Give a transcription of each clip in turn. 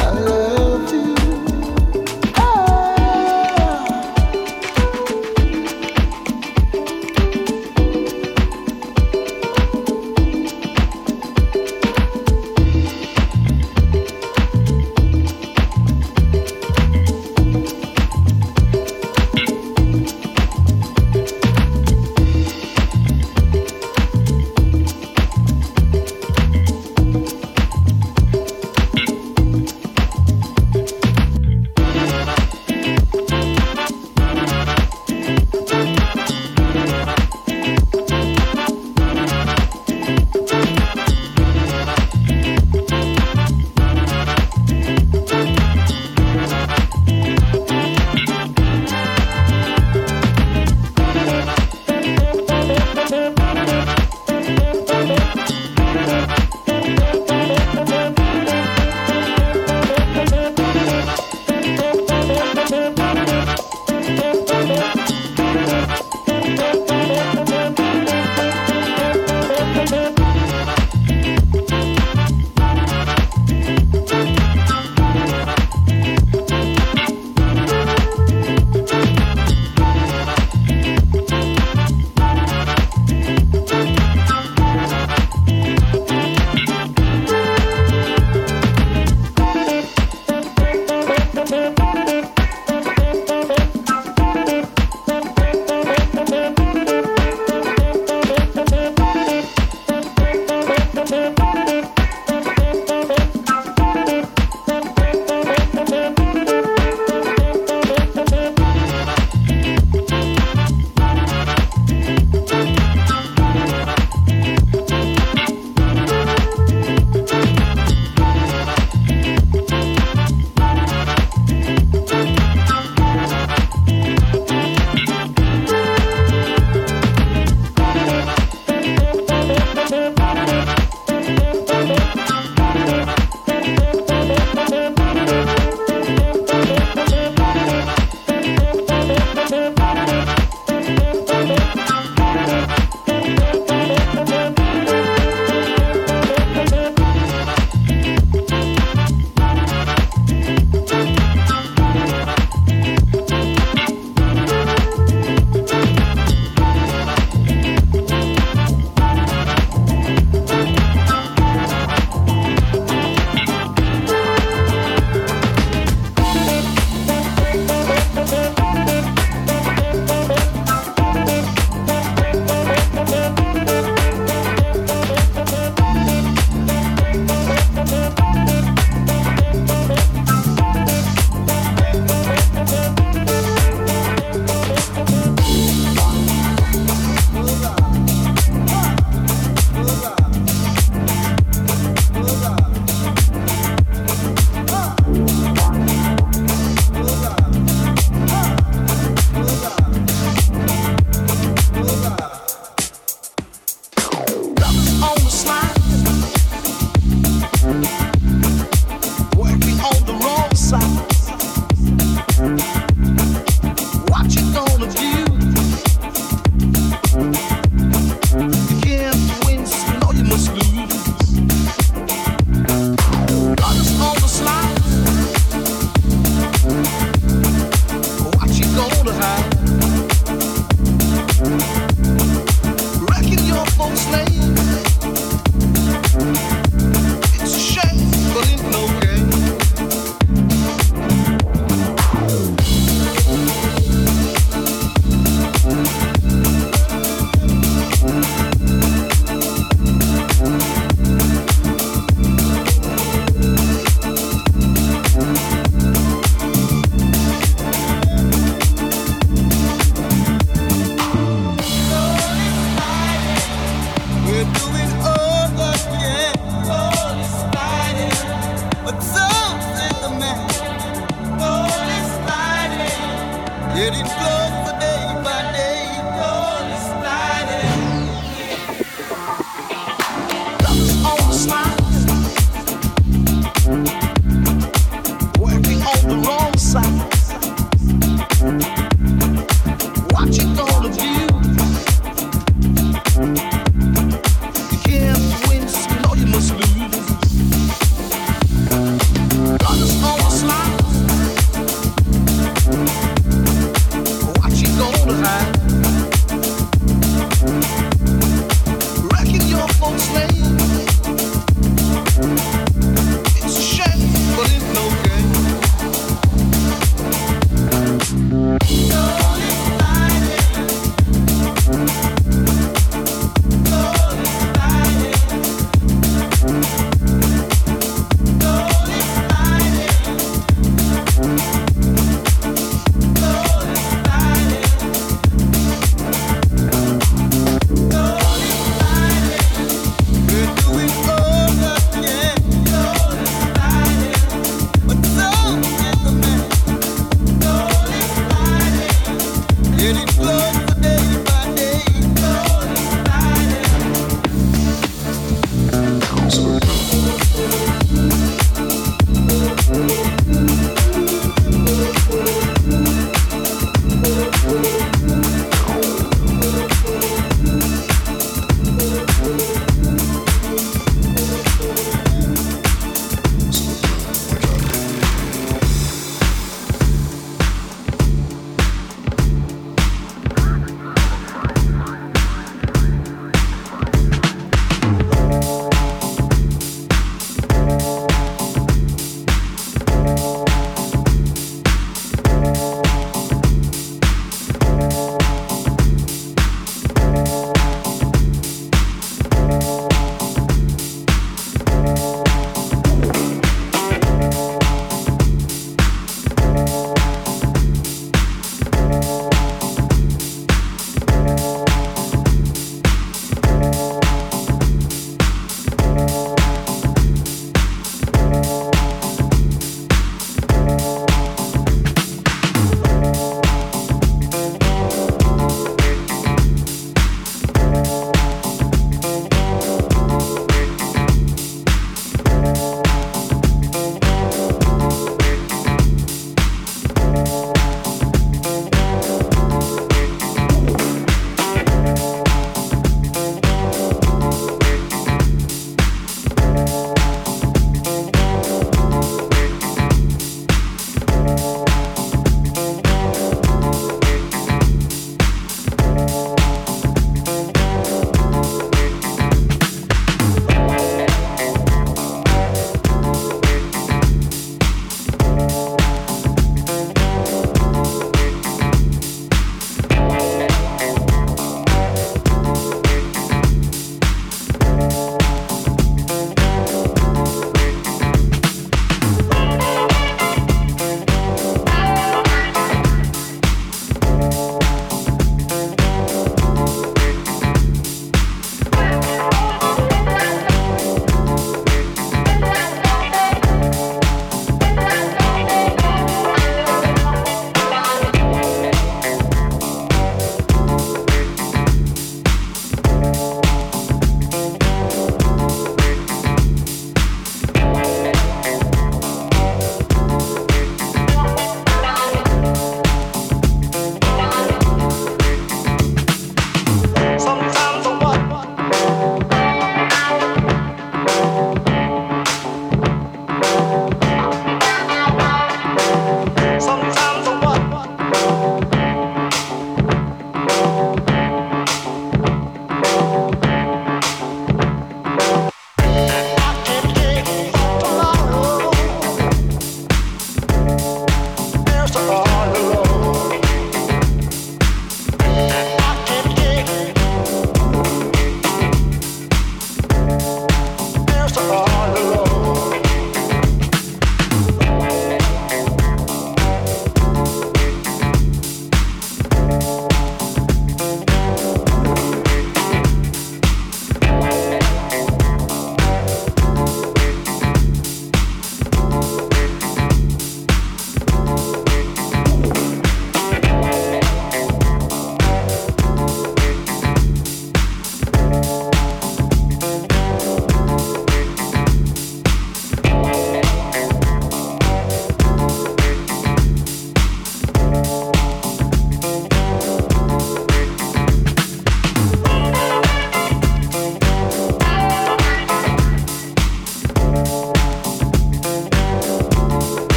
I love.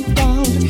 Yeah.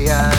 yeah.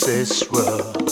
Moi ce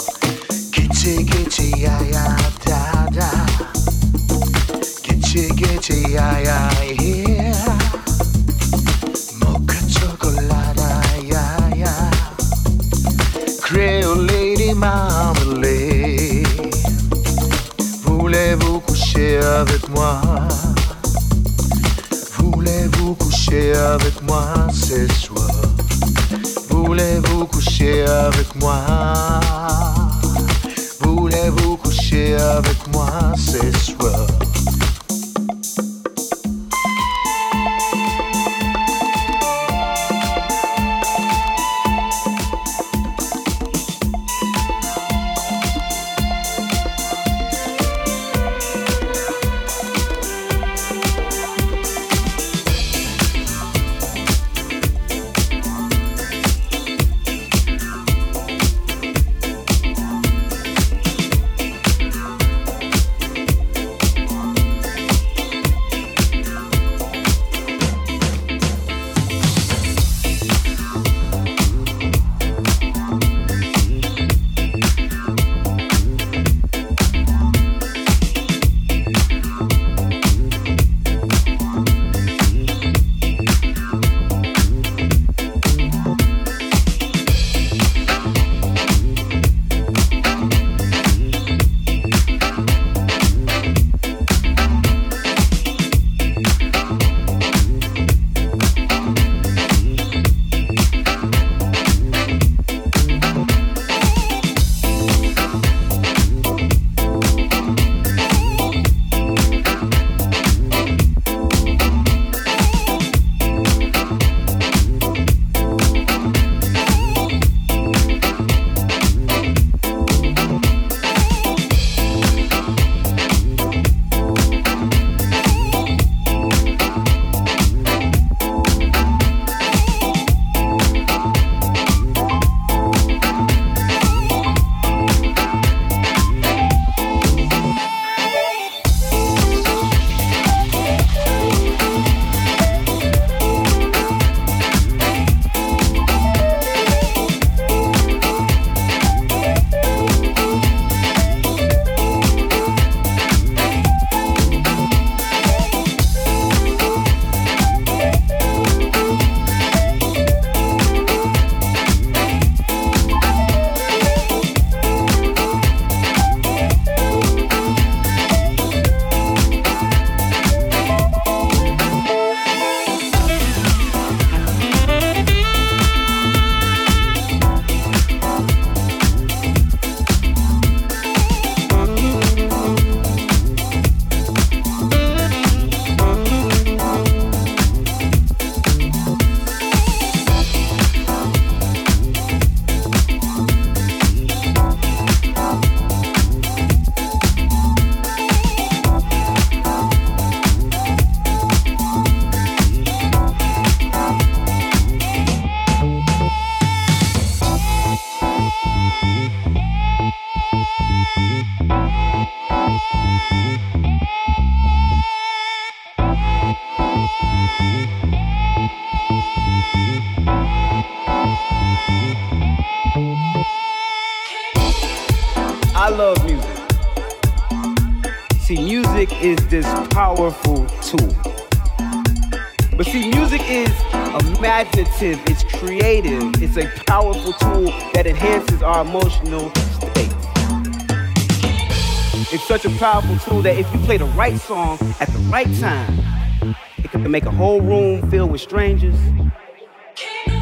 such a powerful tool that if you play the right song at the right time, it can make a whole room filled with strangers.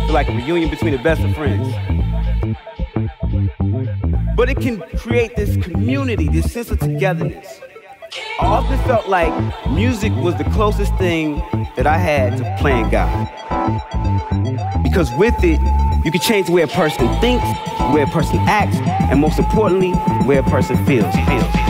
Like a reunion between the best of friends. But it can create this community, this sense of togetherness. I often felt like music was the closest thing that I had to playing God. Because with it, You can change the way a person thinks, way a person acts, and most importantly, way a person feels, feels.